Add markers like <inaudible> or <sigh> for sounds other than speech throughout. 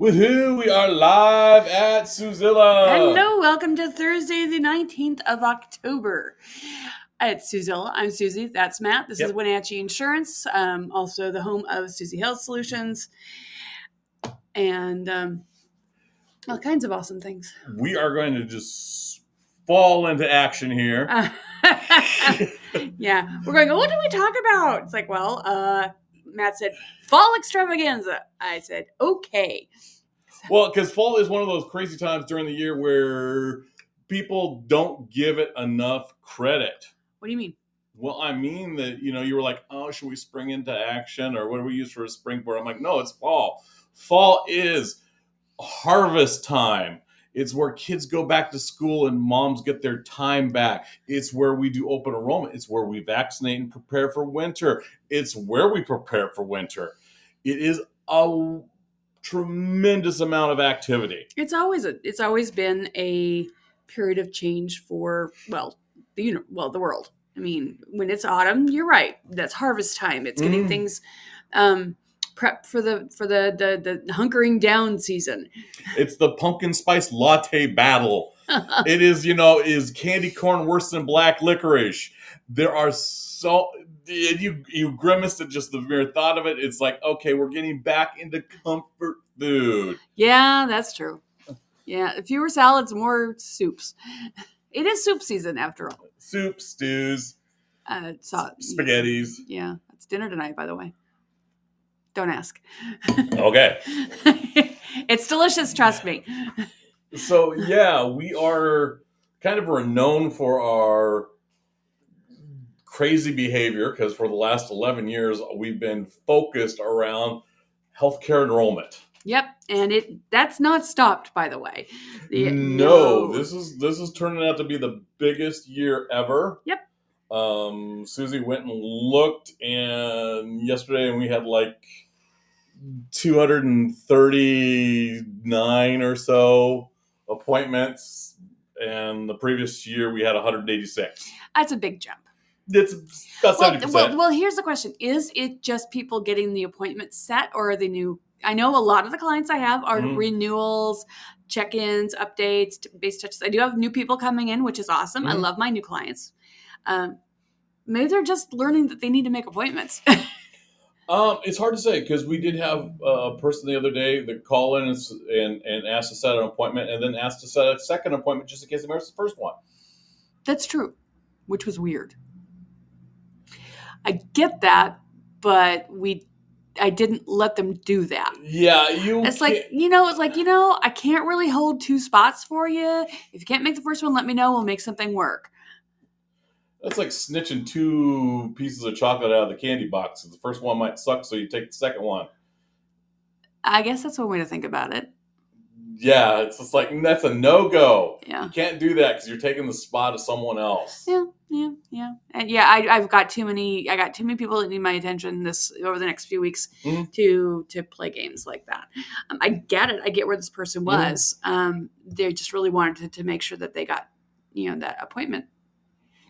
Woohoo! We are live at Suzilla. Hello, welcome to Thursday, the 19th of October. At Suzilla. I'm Susie. That's Matt. This is Yep. Wenatchee Insurance, um, also the home of Susie Health Solutions, and um, all kinds of awesome things. We are going to just fall into action here. Uh, <laughs> yeah, we're going. What do we talk about? It's like, well, uh, Matt said fall extravaganza. I said okay. Well, because fall is one of those crazy times during the year where people don't give it enough credit. What do you mean? Well, I mean that you know you were like, oh, should we spring into action or what do we use for a springboard? I'm like, no, it's fall. Fall is harvest time. It's where kids go back to school and moms get their time back. It's where we do open enrollment. It's where we vaccinate and prepare for winter. It's where we prepare for winter. It is a tremendous amount of activity. It's always a, it's always been a period of change for well the uni- well the world. I mean, when it's autumn, you're right. That's harvest time. It's getting Mm. things um, prep for the for the, the the hunkering down season. It's the pumpkin spice latte battle. <laughs> it is, you know, is candy corn worse than black licorice? There are so and you you grimaced at just the mere thought of it. It's like, okay, we're getting back into comfort food. yeah, that's true. Yeah, fewer salads, more soups. It is soup season after all. Soup, stews, Uh, so, spaghettis. Yeah, it's dinner tonight, by the way. Don't ask. Okay. <laughs> it's delicious, trust me. So yeah, we are kind of renowned for our crazy behavior because for the last 11 years we've been focused around healthcare enrollment. Yep, and it that's not stopped, by the way. The- no, this is this is turning out to be the biggest year ever. Yep. Um, Susie went and looked, and yesterday, and we had like 239 or so appointments, and the previous year we had 186. that's a big jump. It's about Well, 70%. well, well, here's the question: Is it just people getting the appointment set, or are they new? I know a lot of the clients I have are Mhm. renewals, check-ins, updates, base touches. I do have new people coming in, which is awesome. I Mhm. love my new clients. Um, maybe they're just learning that they need to make appointments. <laughs> Um, it's hard to say because we did have a person the other day that called in and, and and asked to set an appointment, and then asked to set a second appointment just in case they missed the first one. That's true, which was weird. I get that, but we, I didn't let them do that. Yeah, you. It's like you know, it's like you know, I can't really hold two spots for you. If you can't make the first one, let me know. We'll make something work. That's like snitching two pieces of chocolate out of the candy box. The first one might suck, so you take the second one. I guess that's one way to think about it. Yeah, it's just like mm, that's a no go. Yeah, You can't do that because you're taking the spot of someone else. yeah, yeah, yeah. And yeah, I, I've got too many. I got too many people that need my attention this over the next few weeks Mhm. to to play games like that. Um, I get it. I get where this person Mhm. was. Um, they just really wanted to, to make sure that they got you know that appointment.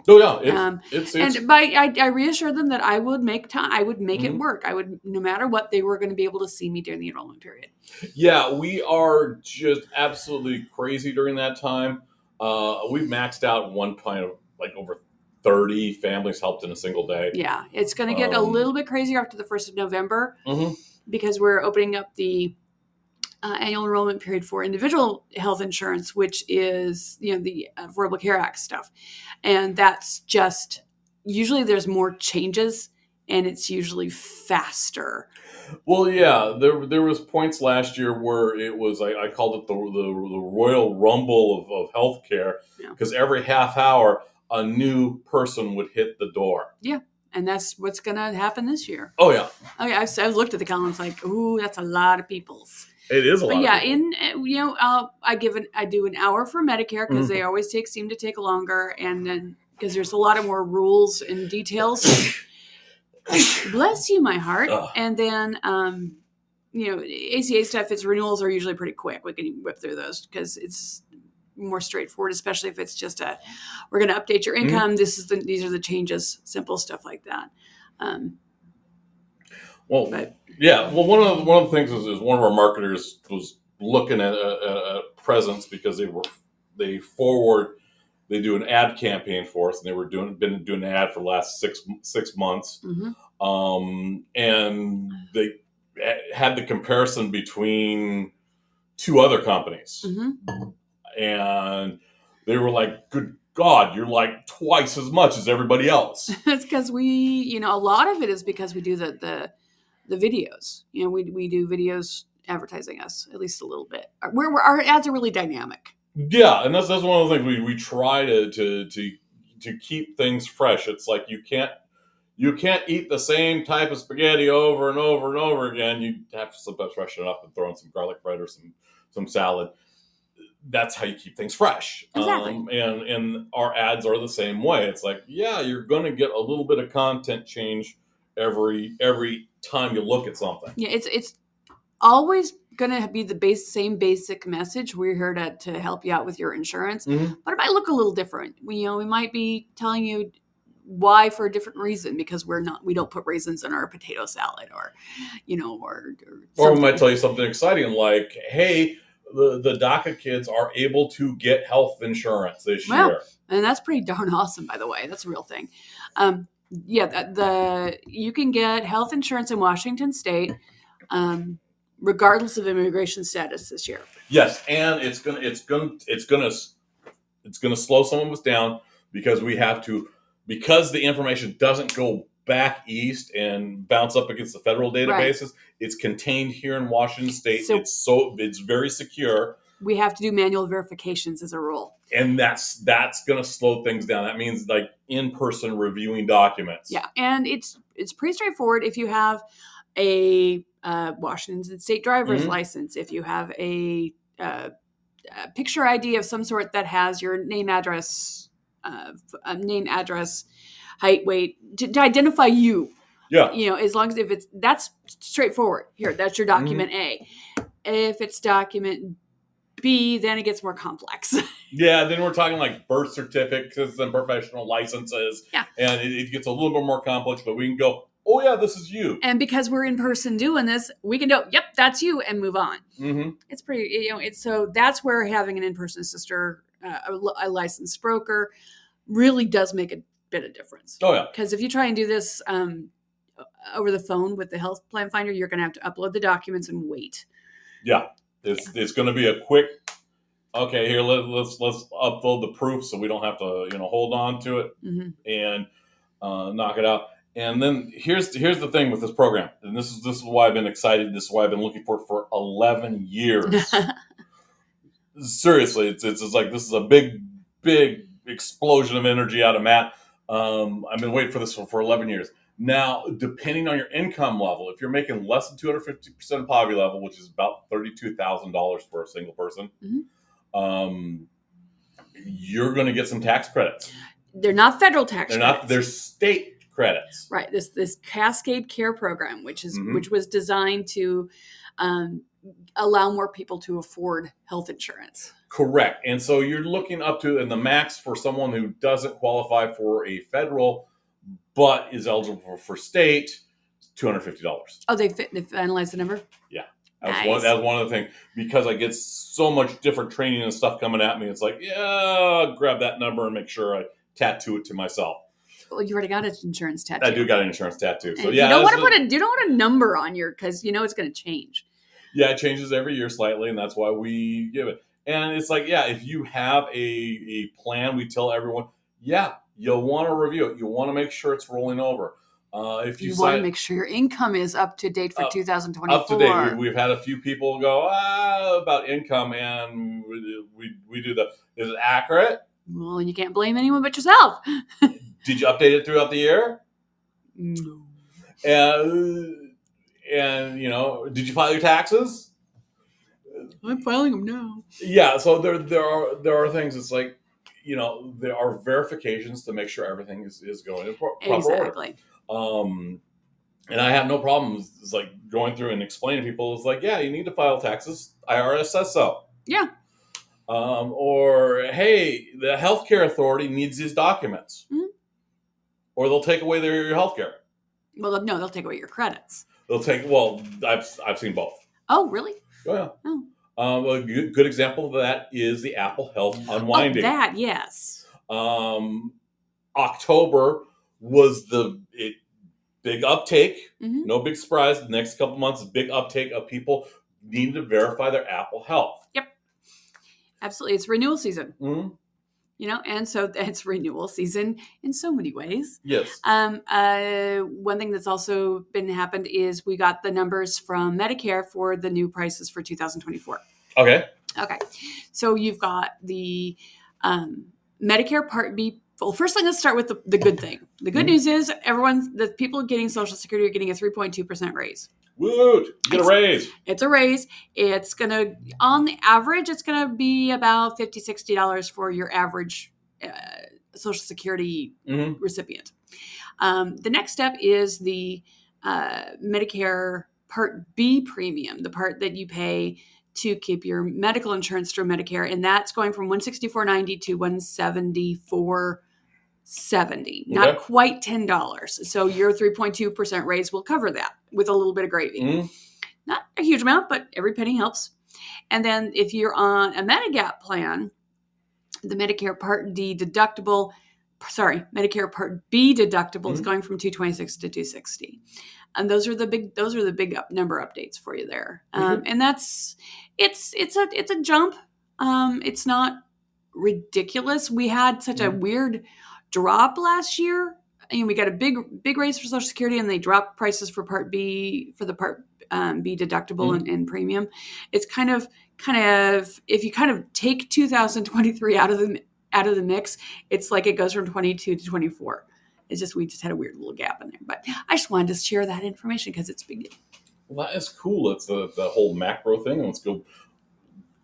Oh yeah, it's Um, it's, it's and by I, I reassured them that I would make time. I would make it Mhm. work. I would, no matter what, they were going to be able to see me during the enrollment period. Yeah, we are just absolutely crazy during that time. Uh, we've maxed out one point of like over 30 families helped in a single day. Yeah, it's going to get a Um, little bit crazier after the first of November Mhm. because we're opening up the uh, annual enrollment period for individual health insurance, which is you know the Affordable Care Act stuff, and that's just usually there's more changes and it's usually faster. Well, yeah, there there was points last year where it was I, I called it the, the the royal rumble of, of healthcare Yeah. because every half hour a new person would hit the door. Yeah. And that's what's going to happen this year. Oh yeah, Okay, I've, I've looked at the. It's like, ooh, that's a lot of people's. It is a lot. But yeah, in uh, you know, uh, I give an I do an hour for Medicare because Mm-hmm. they always take seem to take longer, and then because there's a lot of more rules and details. <coughs> Bless you, my heart. Ugh. And then, um, you know, ACA stuff. Its renewals are usually pretty quick. We can whip through those because it's more straightforward, especially if it's just a we're going to update your Mhm. income. This is the these are the changes, simple stuff like that. Um, Well, But- yeah. Well, one of the, one of the things is, is one of our marketers was looking at, a, at presents because they were they forward they do an ad campaign for us, and they were doing been doing an ad for the last six six months, hmm um, and they had the comparison between two other companies, hmm and they were like, "Good God, you're like twice as much as everybody else." <laughs> it's because we, you know, a lot of it is because we do the the the videos. You know, we we do videos advertising us at least a little bit. We're, we're- our ads are really dynamic. Yeah, and that's that's one of the things we, we try to, to to to keep things fresh. It's like you can't you can't eat the same type of spaghetti over and over and over again. You have to sometimes freshen it up and throw in some garlic bread or some some salad. That's how you keep things fresh. Exactly. Um, and and our ads are the same way. It's like yeah, you're going to get a little bit of content change every every time you look at something. Yeah, it's it's always going to be the base same basic message. We're here to to help you out with your insurance, Mhm. but it might look a little different. We you know we might be telling you why for a different reason because we're not we don't put raisins in our potato salad or you know or or, Or we might tell you something exciting like, hey, the, the DACA kids are able to get health insurance this Wow. year. and that's pretty darn awesome by the way that's a real thing um, yeah the, the you can get health insurance in washington state um, regardless of immigration status this year Yes, and it's gonna it's gonna it's gonna it's gonna slow some of us down because we have to because the information doesn't go back east and bounce up against the federal databases. It's contained here in Washington State. So- it's so it's very secure. we have to do manual verifications as a rule And that's that's gonna slow things down. That means like in person reviewing documents. yeah and it's it's pretty straightforward if you have a uh, washington state driver's Mhm. license if you have a, uh, a picture id of some sort that has your name address uh, uh, name address height weight to, to identify you Yeah. you know as long as if it's that's straightforward here that's your document a if it's document b then it gets more complex <laughs> Yeah, then we're talking like birth certificates and professional licenses. Yeah. And it, it gets a little bit more complex, but we can go, oh, yeah, this is you. and because we're in person doing this we can go yep that's you and move on Mm-hmm. it's pretty you know it's so that's where having an in-person assister uh, a, a licensed broker really does make a bit of difference Oh, yeah. because if you try and do this um, over the phone with the health plan finder you're going to have to upload the documents and wait Yeah. It's, it's going to be a quick, okay, here, let, let's let's upload the proof so we don't have to, you know, hold on to it hmm and uh, knock it out. And then here's here's the thing with this program, and this is this is why I've been excited. This is why I've been looking for it for 11 years. <laughs> seriously, it's, it's it's like this is a big big explosion of energy out of Matt. Um, I've been waiting for this for, for 11 years. Now, depending on your income level, if you're making less than 250% poverty level, which is about $32,000 for a single person, Mhm. Um, you're going to get some tax credits. they're not federal tax They're not, they're state credits. right this this cascade care program which is Mhm. which was designed to um, allow more people to afford health insurance Correct. And so you're looking up to, and the max for someone who doesn't qualify for a federal but is eligible for, for state, $250. oh they fit they finalized the number That's Nice. one. That's one of the things because I get so much different training and stuff coming at me. It's like, yeah, I'll grab that number and make sure I tattoo it to myself. well you already got an insurance tattoo I do got an insurance tattoo, so And yeah, you don't want to put a you don't want a number on your because you know it's going to change yeah, it changes every year slightly, and that's why we give it. And it's like, yeah, if you have a a plan, we tell everyone, yeah, you'll want to review it. You want to make sure it's rolling over. Uh, if you, you, want to make sure your income is up to date for Up- 2024 up to date, we, we've had a few people go ah, about income, and we, we we do the is it accurate? well you can't blame anyone but yourself <laughs> Did you update it throughout the year? no. And and you know, did you file your taxes? i'm filing them now Yeah. So there there are there are things. It's like you know there are verifications to make sure everything is, is going in pro- proper order. Um, and I have no problems. It's like going through and explaining to people. It's like, yeah, you need to file taxes. IRS says so. Yeah. Um, or hey, the healthcare authority needs these documents, Mhm. or they'll take away their your healthcare. well no they'll take away your credits They'll take. Well, I've I've seen both. oh really Oh yeah. Oh. Um, a good, good example of that is the Apple Health unwinding. Oh, that yes. um, October was the it, big uptake. Mhm. No big surprise. The next couple months, big uptake of people needing to verify their Apple Health. Yep, absolutely, it's renewal season. Mhm. You know, and so <laughs> it's renewal season in so many ways. Yes. Um, uh, one thing that's also been happened is we got the numbers from Medicare for the new prices for 2024. Okay. Okay, so you've got the um, Medicare Part B. Well, first thing, let's start with the, the good thing. The good Mhm. news is everyone, the people getting Social Security are getting a 3.2% raise. Woot! Get a It's- raise. It's a raise. It's going to, on the average, it's going to be about $50, $60 for your average uh, Social Security hmm recipient. Um, the next step is the uh, Medicare Part B premium, the part that you pay to keep your medical insurance through Medicare, and that's going from one sixty four ninety to one seventy four seventy. Not quite ten dollars. So your three point two percent raise will cover that with a little bit of gravy hmm not a huge amount, but every penny helps. And then if you're on a Medigap plan, the Medicare Part D deductible, sorry, Medicare Part B deductible is Mhm. going from 226 to 260. And those are the big those are the big up number updates for you there. Um, and that's it's it's a it's a jump. Um, it's not ridiculous. We had such a Mhm. weird drop last year. And we got a big big raise for Social Security, and they dropped prices for Part B for the Part um, be deductible and, and premium. It's kind of kind of if you kind of take 2023 out of the out of the mix, it's like it goes from 22 to 24. It's just we just had a weird little gap in there, but I just wanted to share that information because it's big. Well, that is cool. It's the, the whole macro thing. Let's go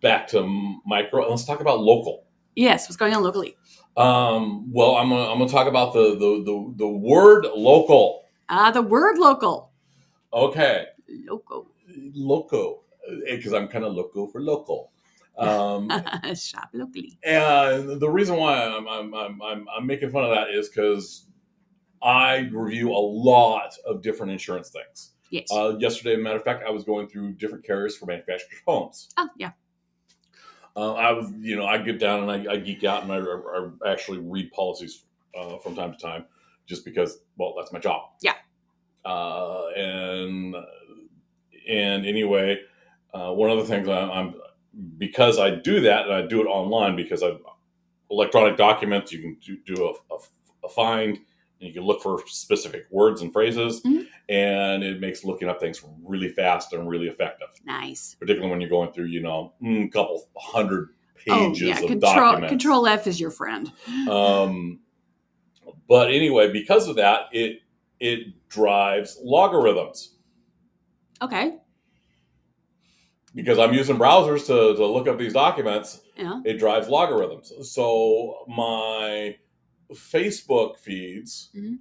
back to micro and let's talk about local. Yes, what's going on locally? Um, well, I'm gonna, I'm gonna talk about the, the, the, the word local. Ah, the word local, Okay. Loco. Loco. Because I'm kind of loco for local. Um, <laughs> shop locally. And the reason why I'm I'm I'm, I'm, I'm making fun of that is because I review a lot of different insurance things. Yes. Uh, yesterday, matter of fact, I was going through different carriers for manufactured homes. oh yeah. Uh, I was, you know, I get down and I, I geek out and I, I actually read policies uh, from time to time, just because, well, that's my job. Yeah. Uh, and and anyway, uh, one of the things I, I'm because I do that and I do it online because I electronic documents you can do, do a, a, a find you can look for specific words and phrases Mhm. and it makes looking up things really fast and really effective Nice. particularly when you're going through you know mm, a couple hundred pages oh, yeah. of Control documents Control F is your friend. <gasps> um, but anyway because of that it it drives logarithms Okay. because i'm using browsers to, to look up these documents Yeah. it drives logarithms. So my Facebook feeds Mhm.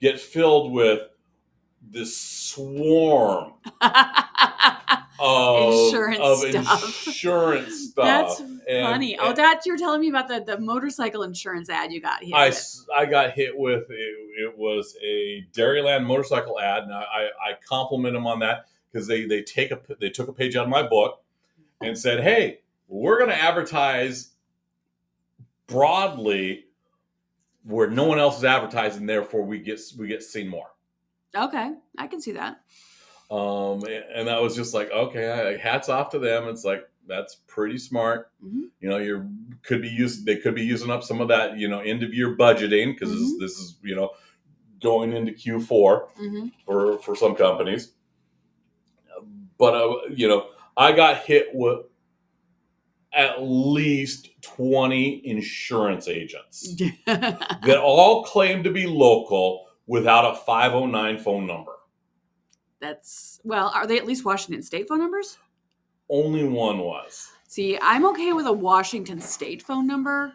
get filled with this swarm <laughs> of Insurance of stuff. insurance <laughs> stuff. That's And- funny. oh, that you're telling me about the, the motorcycle insurance ad you got here. I got hit with it, it was a Dairyland motorcycle ad, and I, I, I compliment them on that because they they take a they took a page out of my book and said, "Hey, we're going to advertise broadly where no one else is advertising, therefore we get we get seen more." Okay, I can see that. Um, and, that was just like, okay, hats off to them. It's like that's pretty smart. Mhm. You know, you could be using they could be using up some of that you know end of year budgeting because Mhm. this, this is you know going into Q4 hmm for for some companies. But uh, you know, I got hit with at least twenty insurance agents <laughs> that all claim to be local without a five hundred nine phone number. That's well. Are they at least Washington State phone numbers? Only one was. See, I'm okay with a Washington State phone number,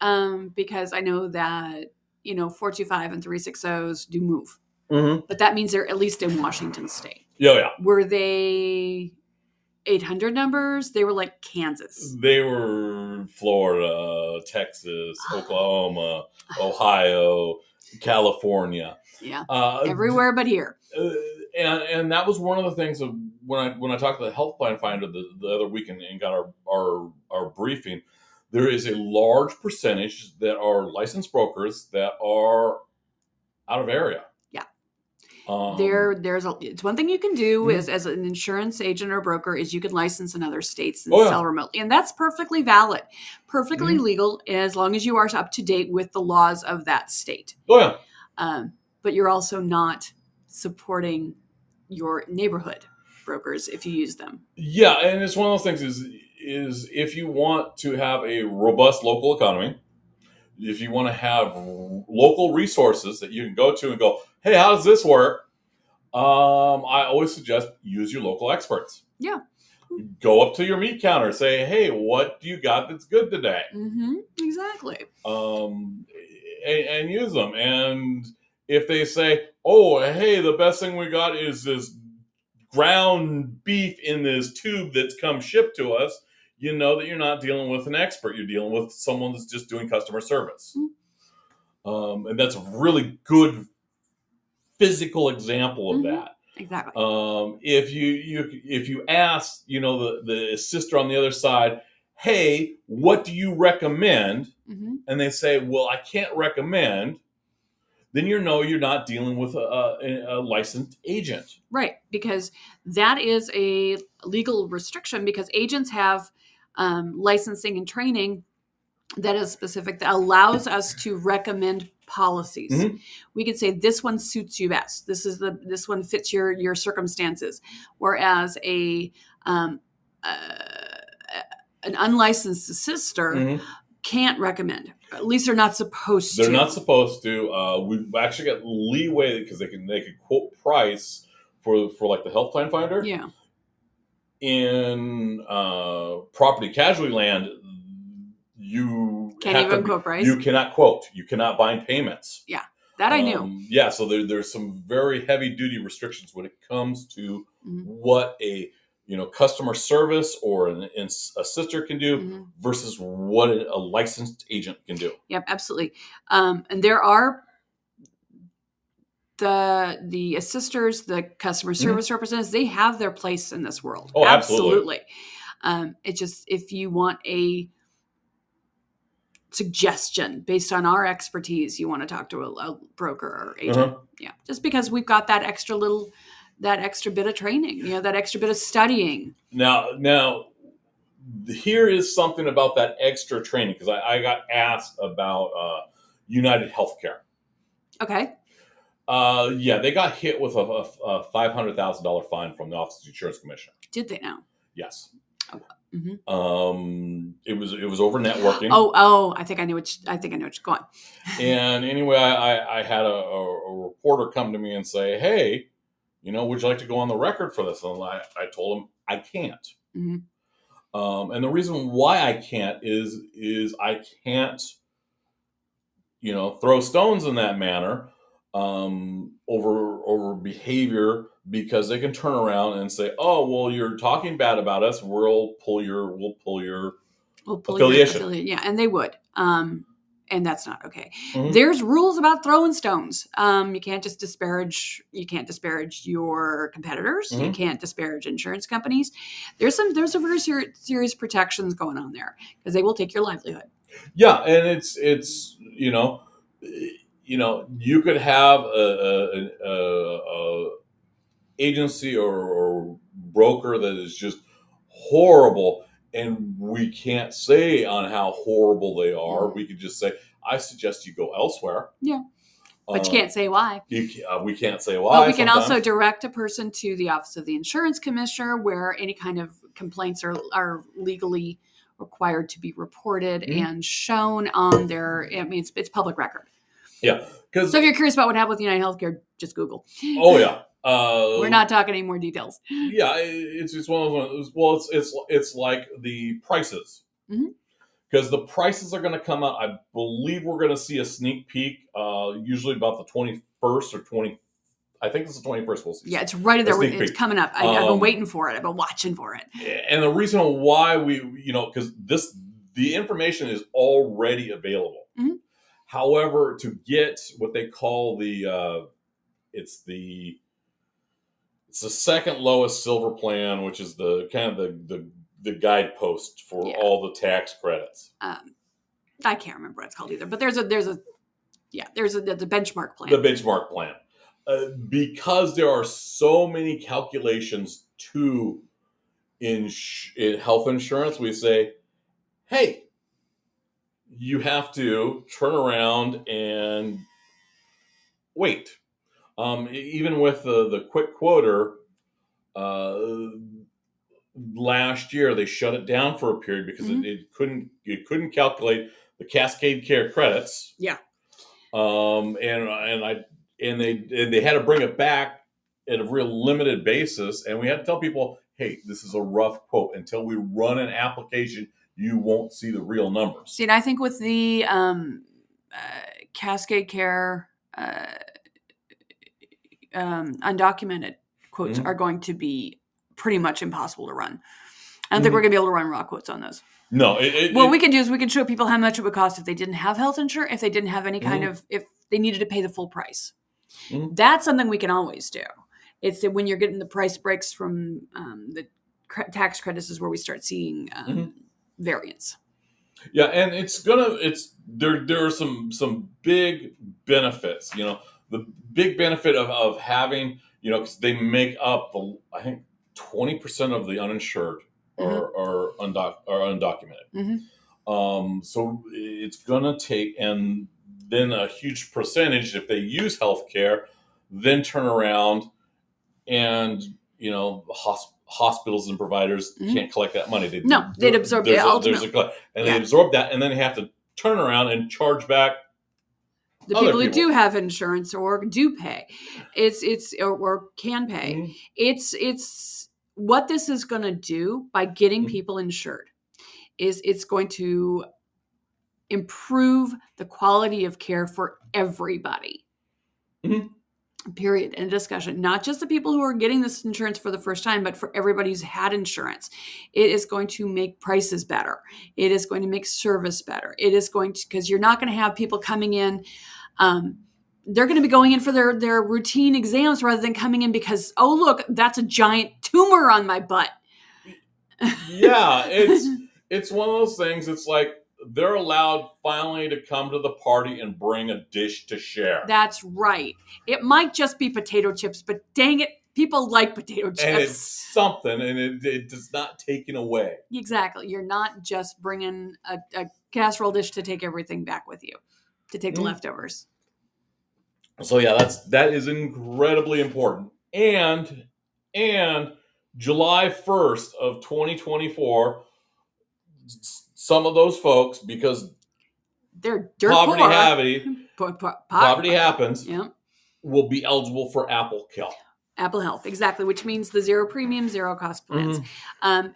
um, because I know that you know four two five and three six zeros do move, Mm-hmm. but that means they're at least in Washington State. Yeah, yeah. Were they 800 numbers? They were like Kansas. They were Florida, Texas, <sighs> Oklahoma, Ohio, California. Yeah, Uh, everywhere but here. uh, and and that was one of the things of when I when I talked to the health plan finder the, the other week and, and got our, our our briefing. There is a large percentage that are licensed brokers that are out of area. Um, there there's a it's one thing you can do Mhm. is as an insurance agent or broker is you can license in other states and Oh, yeah. sell remotely and that's perfectly valid perfectly Mhm. legal as long as you are up to date with the laws of that state Oh yeah. um, but you're also not supporting your neighborhood brokers if you use them Yeah, and it's one of those things is is if you want to have a robust local economy, if you want to have local resources that you can go to and go, hey, how does this work? Um, I always suggest use your local experts. Yeah. Go up to your meat counter, say, hey, what do you got that's good today? hmm exactly um, and, and use them. And if they say, "Oh, hey, the best thing we got is this ground beef in this tube that's come shipped to us," you know that you're not dealing with an expert. You're dealing with someone that's just doing customer service. Um, and that's a really good physical example of Mhm. that. exactly Um, if you you if you ask, you know, the the assister on the other side, hey, what do you recommend? hmm and they say, "Well, I can't recommend," then you know you're not dealing with a, a, a licensed agent. Right, because that is a legal restriction because agents have um, licensing and training that is specific that allows us to recommend policies. Mhm. We could say this one suits you best. This is the this one fits your your circumstances. Whereas a um, uh, an unlicensed assister can't recommend. At least they're not supposed to They're not supposed to. Uh, we've actually got leeway because they can they can quote price for for like the health plan finder Yeah. In uh, property casualty land. You Can't to even be- quote price. You cannot quote. You cannot bind payments. Yeah, that I knew. Um, yeah, so there, there's some very heavy duty restrictions when it comes to Mhm. what a you know customer service or an, an- a sister can do Mhm. versus what a licensed agent can do. Yep, absolutely. Um, and there are the the assisters, the customer service representatives. They have their place in this world. Mm-hmm. Oh, absolutely. Um, it just if you want a suggestion based on our expertise, you want to talk to a, a broker or agent. Uh-huh. Yeah, just because we've got that extra little, that extra bit of training, you know, that extra bit of studying. Now, now here is something about that extra training because I, I got asked about uh, United Healthcare. Okay. Uh, yeah, they got hit with a, a, a five hundred thousand dollar fine from the Office of the Insurance Commissioner. Did they now? Yes. Mhm. Um, it was it was over networking. Oh, oh, I think I knew what. You, I think I know what you're going. And anyway, I, I, had a, a, a reporter come to me and say, "Hey, you know, would you like to go on the record for this?" And I, I told him I can't. Mhm. Um, and the reason why I can't is is I can't, you know, throw stones in that manner um, over over behavior because they can turn around and say, "Oh, well, you're talking bad about us. We'll pull your we'll pull your." We'll pull your Affiliation. affiliate- Yeah, and they would. Um, and that's not okay. Mhm. There's rules about throwing stones. Um, you can't just disparage. You can't disparage your competitors. You Mhm. can't disparage insurance companies. There's some. There's some very ser- serious protections going on there because they will take your livelihood. Yeah, and it's it's you know, you know, you could have a, a, a, a agency or, or broker that is just horrible, and we can't say on how horrible they are. We could just say, "I suggest you go elsewhere." Yeah. But Uh, you can't say why. You, uh, we can't say why. But we can also direct a person to the Office of the Insurance Commissioner, where any kind of complaints are are legally required to be reported Mhm. and shown on their. I mean, it's, it's public record. Because So if you're curious about what happened with United Healthcare, just Google. oh yeah, uh, We're not talking any more details. yeah, it's it's one of those. Well, it's it's it's like the prices because the prices are going to come out. I believe we're going to see a sneak peek, uh, usually about the twenty first or twenty. I think it's the twenty first. We'll see. Yeah, it's right there. It's peek. coming up. I, I've been Um, waiting for it. I've been watching for it. and the reason why we you know because this the information is already available Mhm. However to get what they call the uh it's the it's the second lowest silver plan, which is the kind of the the, the guidepost for Yeah. all the tax credits. Um, I can't remember what it's called either, but there's a there's a yeah there's a the benchmark plan. The benchmark plan. Uh, because there are so many calculations to in, in health insurance, we say, hey, you have to turn around and wait. Um, even with the, the quick quoter, uh, last year they shut it down for a period because Mhm. it, it couldn't it couldn't calculate the Cascade Care credits. Yeah. Um, and and I and they and they had to bring it back at a real limited basis, and we had to tell people, hey, this is a rough quote. Until we run an application, you won't see the real numbers. See, and I think with the um, uh, Cascade Care uh, um, undocumented quotes Mhm. are going to be pretty much impossible to run. I don't think Mhm. we're going to be able to run raw quotes on those. No, it, it, What it- we can do is we can show people how much it would cost if they didn't have health insurance, if they didn't have any kind Mhm. of, if they needed to pay the full price. Mhm. That's something we can always do. It's that when you're getting the price breaks from um, the tax credits is where we start seeing um, Variance. Yeah, and it's gonna it's there there are some some big benefits, you know. The big benefit of, of having, you know, because they make up the I think twenty percent of the uninsured are are, undoc, are undocumented. Mhm. Um, so it's gonna take and then a huge percentage if they use healthcare, then turn around and you know hosp- hospitals and providers Mhm. can't collect that money. They, No, they'd absorb it a, a and Yeah. they absorb that, and then they have to turn around and charge back. the Other people, who do have insurance or do pay it's it's or, or can pay Mhm. it's it's what this is going to do by getting Mhm. people insured is it's going to improve the quality of care for everybody Mhm. Period and discussion not just the people who are getting this insurance for the first time but for everybody who's had insurance. It is going to make prices better. It is going to make service better. It is going to because you're not going to have people coming in um, they're going to be going in for their their routine exams rather than coming in because oh look that's a giant tumor on my butt. Yeah, it's <laughs> it's one of those things. It's like they're allowed finally to come to the party and bring a dish to share. that's right it might just be potato chips but dang it people like potato chips and it's something, and it, it does not taken away. Exactly. You're not just bringing a, a casserole dish to take everything back with you, to take the Mm. leftovers. So yeah, that's that is incredibly important. And and July first of twenty twenty four, some of those folks because They're poverty poor. happy, <laughs> Po- po- po- poverty happens, Yeah. will be eligible for Apple Kill. Apple Health, exactly, which means the zero premium, zero cost plans. Mm-hmm. Um,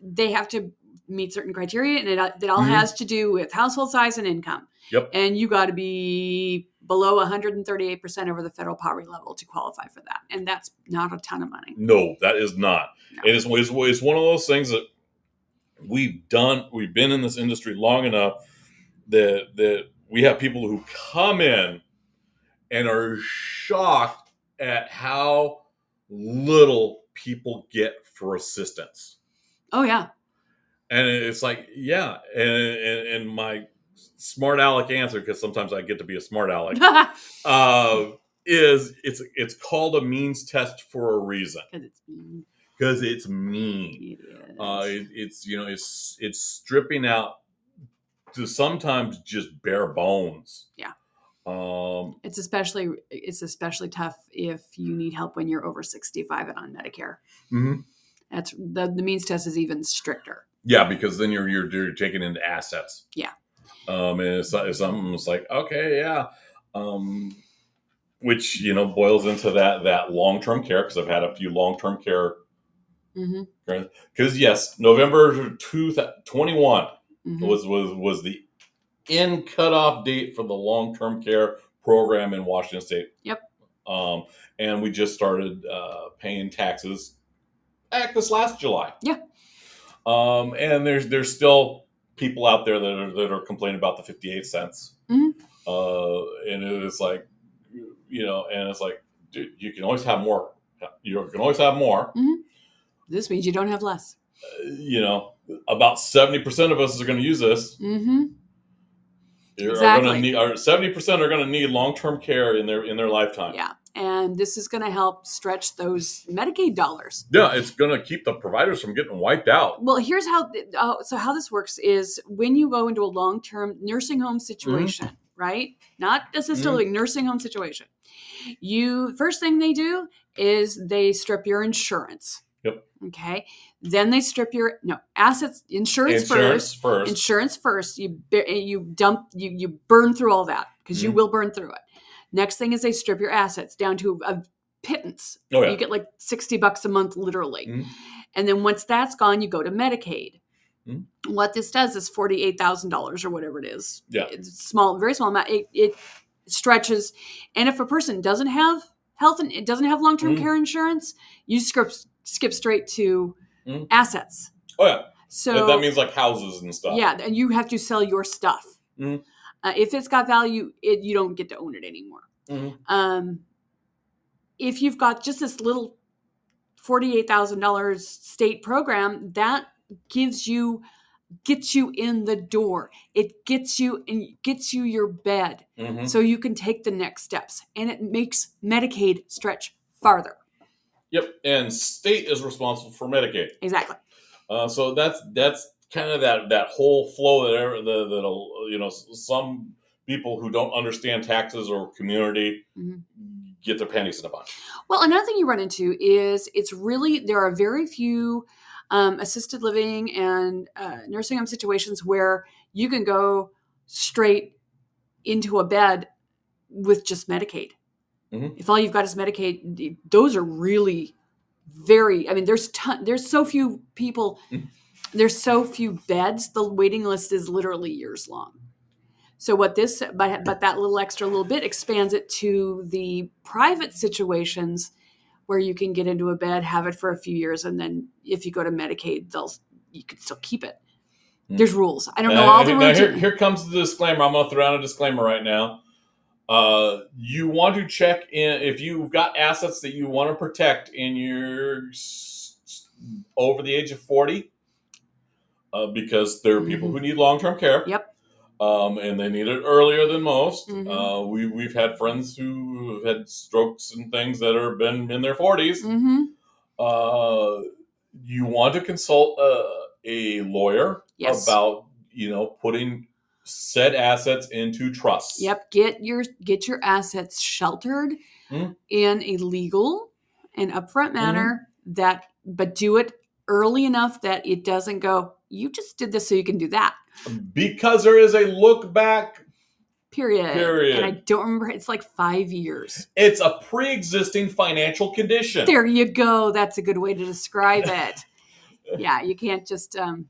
they have to meet certain criteria, and it, it all Mhm. has to do with household size and income. Yep. And you got to be below 138% over the federal poverty level to qualify for that. And that's not a ton of money. No, that is not. No. It is it's, it's one of those things that we've done. We've been in this industry long enough that that we have people who come in and are shocked at how little people get for assistance. Oh, yeah. And it's like, yeah, and and, and my smart aleck answer because sometimes I get to be a smart aleck <laughs> uh, is it's it's called a means test for a reason <laughs> Because it's mean. because it's mean. Uh, it, it's you know it's it's stripping out to sometimes just bare bones. Yeah. Um. It's especially it's especially tough if you need help when you're over 65 and on Medicare. Mm-hmm. That's the, the means test is even stricter. Yeah, because then you're you're, you're taking into assets. Yeah. Um, and it's, it's something it's like okay, yeah. Um, which you know boils into that that long term care because I've had a few long term care because yes, November two twenty one hmm was was was the end cutoff date for the long term care program in Washington State. Yep. Um, and we just started uh, paying taxes back this last July. Yeah. Um, and there's there's still people out there that are that are complaining about the fifty eight cents. Mhm. Uh, and it's like, you know, and it's like, dude, you can always have more You can always have more. This means you don't have less. Uh, You know, about seventy percent of us are going to use this. Mm-hmm. Exactly. need. Are seventy percent are going to need long term care in their in their lifetime. Yeah. And this is going to help stretch those Medicaid dollars. Yeah, it's going to keep the providers from getting wiped out. Well, here's how. Uh, so how this works is when you go into a long-term nursing home situation, right? Not assisted living, nursing home situation. You first thing they do is they strip your insurance. Okay. Then they strip your no assets, insurance, Insurance first. first. Insurance first. You you dump you you burn through all that because you Mhm. will burn through it. Next thing is they strip your assets down to a pittance. oh yeah. You get like 60 bucks a month, literally. Mhm. And then once that's gone, you go to Medicaid. Mhm. What this does is $48,000 or whatever it is. Yeah. It's small, very small amount. It, it stretches. And if a person doesn't have health and it doesn't have long term care insurance, you skip, skip straight to Mhm. assets. oh yeah. So That- that means like houses and stuff. yeah, and you have to sell your stuff. Mhm. Uh, if it's got value, it, you don't get to own it anymore. Mhm. Um, if you've got just this little forty-eight thousand dollars state program, that gives you gets you in the door. It gets you and gets you your bed, Mhm. so you can take the next steps, and it makes Medicaid stretch farther. Yep. And state is responsible for Medicaid. Exactly. Uh, so that's that's kind of that that whole flow that ever- that that'll you know some people who don't understand taxes or community Mhm. get their panties in a bunch. Well, another thing you run into is it's really there are very few um, assisted living and uh, nursing home situations where you can go straight into a bed with just Medicaid. Mhm. If all you've got is Medicaid, those are really very. I mean, there's ton, there's so few people, Mhm. there's so few beds. The waiting list is literally years long. So what this, but but that little extra little bit expands it to the private situations where you can get into a bed, have it for a few years, and then if you go to Medicaid, they'll you can still keep it. Hmm. There's rules. I don't know Now- all the rules. here, here comes the disclaimer. I'm gonna throw out a disclaimer right now. Uh, you want to check in if you've got assets that you want to protect in s- over the age of 40, uh, because there are people Mhm. who need long term care. Yep. Um, and they need it earlier than most. Mhm. Uh, we, we've had friends who have had strokes and things that have been in their 40s. hmm Uh, you want to consult uh, a lawyer Yes. about you know putting said assets into trusts. Yep. Get your get your assets sheltered Mhm. in a legal and upfront Mm-hmm. manner. That, but do it early enough that it doesn't go. You just did this so you can do that. Because there is a look back. Period. Period. And I don't remember. It's like five years. It's a pre-existing financial condition. There you go. That's a good way to describe it. <laughs> yeah, you can't just um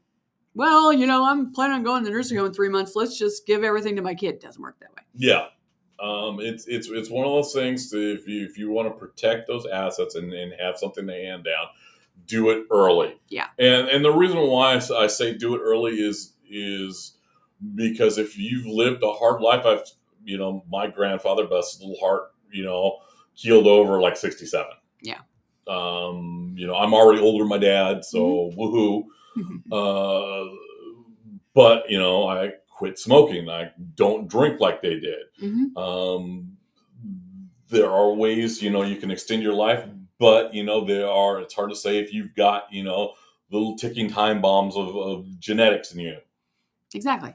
well, you know, I'm planning on going to the nursing home in three months. Let's just give everything to my kid. It doesn't work that way. Yeah. Um, it's it's it's one of those things. To, if you if you want to protect those assets and, and have something to hand down, do it early. Yeah. And and the reason why I say do it early is is because if you've lived a hard life, I've you know my grandfather, his little heart, you know, keeled over like sixty seven. Yeah. Um, you know, I'm already older than my dad, so woohoo. Uh, but you know, I quit smoking. I don't drink like they did. hmm Um, there are ways, you know, you can extend your life, but you know, there are. It's hard to say if you've got, you know, little ticking time bombs of, of genetics in you. Exactly.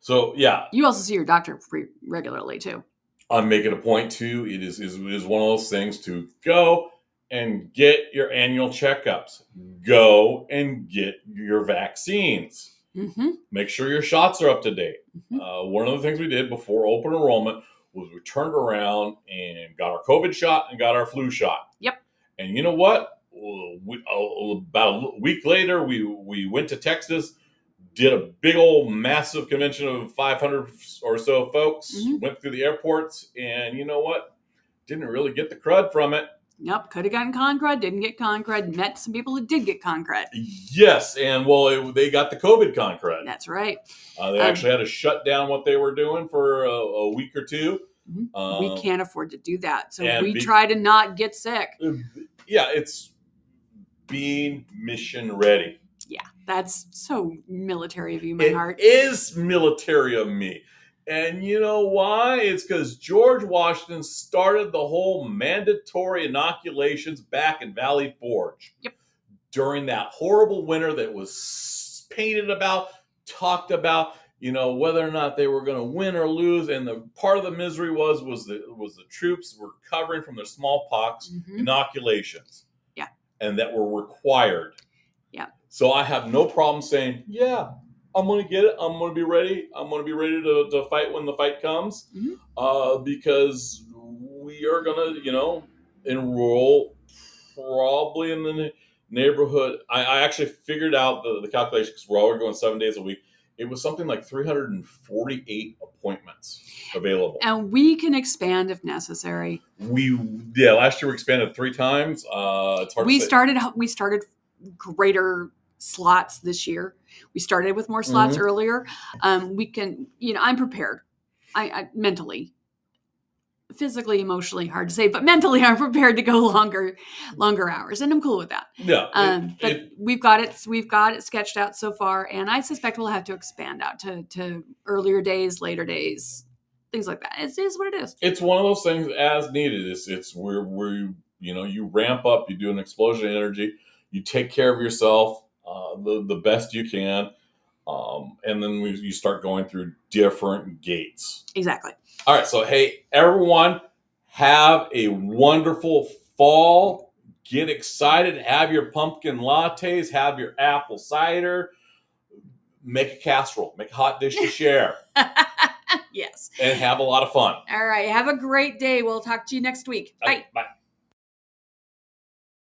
So yeah, You also see your doctor pretty regularly too. I'm making a point too. It is is is one of those things to go and get your annual checkups. Go and get your vaccines. hmm make sure your shots are up to date. Mhm. Uh, one of the things we did before open enrollment was we turned around and got our COVID shot and got our flu shot. Yep. And you know what? We, uh, about a week later, we we went to Texas, did a big old massive convention of 500 or so folks. Mhm. Went through the airports, and you know what? Didn't really get the crud from it. Yep. Could have gotten Concrud. Didn't get Concrud. Met some people who did get Concrud. Yes, and well, it, they got the COVID con crud. That's right. Uh, they Um, actually had to shut down what they were doing for a, a week or two. Mhm. Um, we can't afford to do that. So we be- try to not get sick. Yeah, it's being mission ready. Yeah, that's so military of you, my It heart. is military of me. And you know why? It's because George Washington started the whole mandatory inoculations back in Valley Forge. Yep. During that horrible winter that was painted about, talked about, you know, whether or not they were going to win or lose. And the part of the misery was was the was the troops were recovering from their smallpox Mhm. inoculations. Yeah. And that were required. Yeah. So I have no problem saying, yeah, I'm going to get it. I'm going to be ready. I'm going to be ready to, to fight when the fight comes. Mhm. Uh, because we are going to, you know, enroll probably in the neighborhood. I, I actually figured out the, the calculation because we're already going seven days a week. It was something like 348 appointments available. And we can expand if necessary. We yeah, last year we expanded three times. Uh, it's hard We started we started greater slots this year. We started with more slots Mhm. earlier. Um, we can, you know, I'm prepared. I, I mentally, physically, emotionally, hard to say, but mentally, I'm prepared to go longer, longer hours, and I'm cool with that. Yeah, Um, but it- we've got it. We've got it sketched out so far, and I suspect we'll have to expand out to to earlier days, later days, things like that. It is what it is. it's one of those things as needed. It's it's where where you you know you ramp up, you do an explosion of energy, you take care of yourself uh, the the best you can, um, and then we, you start going through different gates. Exactly. All right, so hey everyone, have a wonderful fall. Get excited. Have your pumpkin lattes. Have your apple cider. Make a casserole. Make a hot dish to share, <laughs> yes. and have a lot of fun. All right. Have a great day. We'll talk to you next week. Bye. Bye.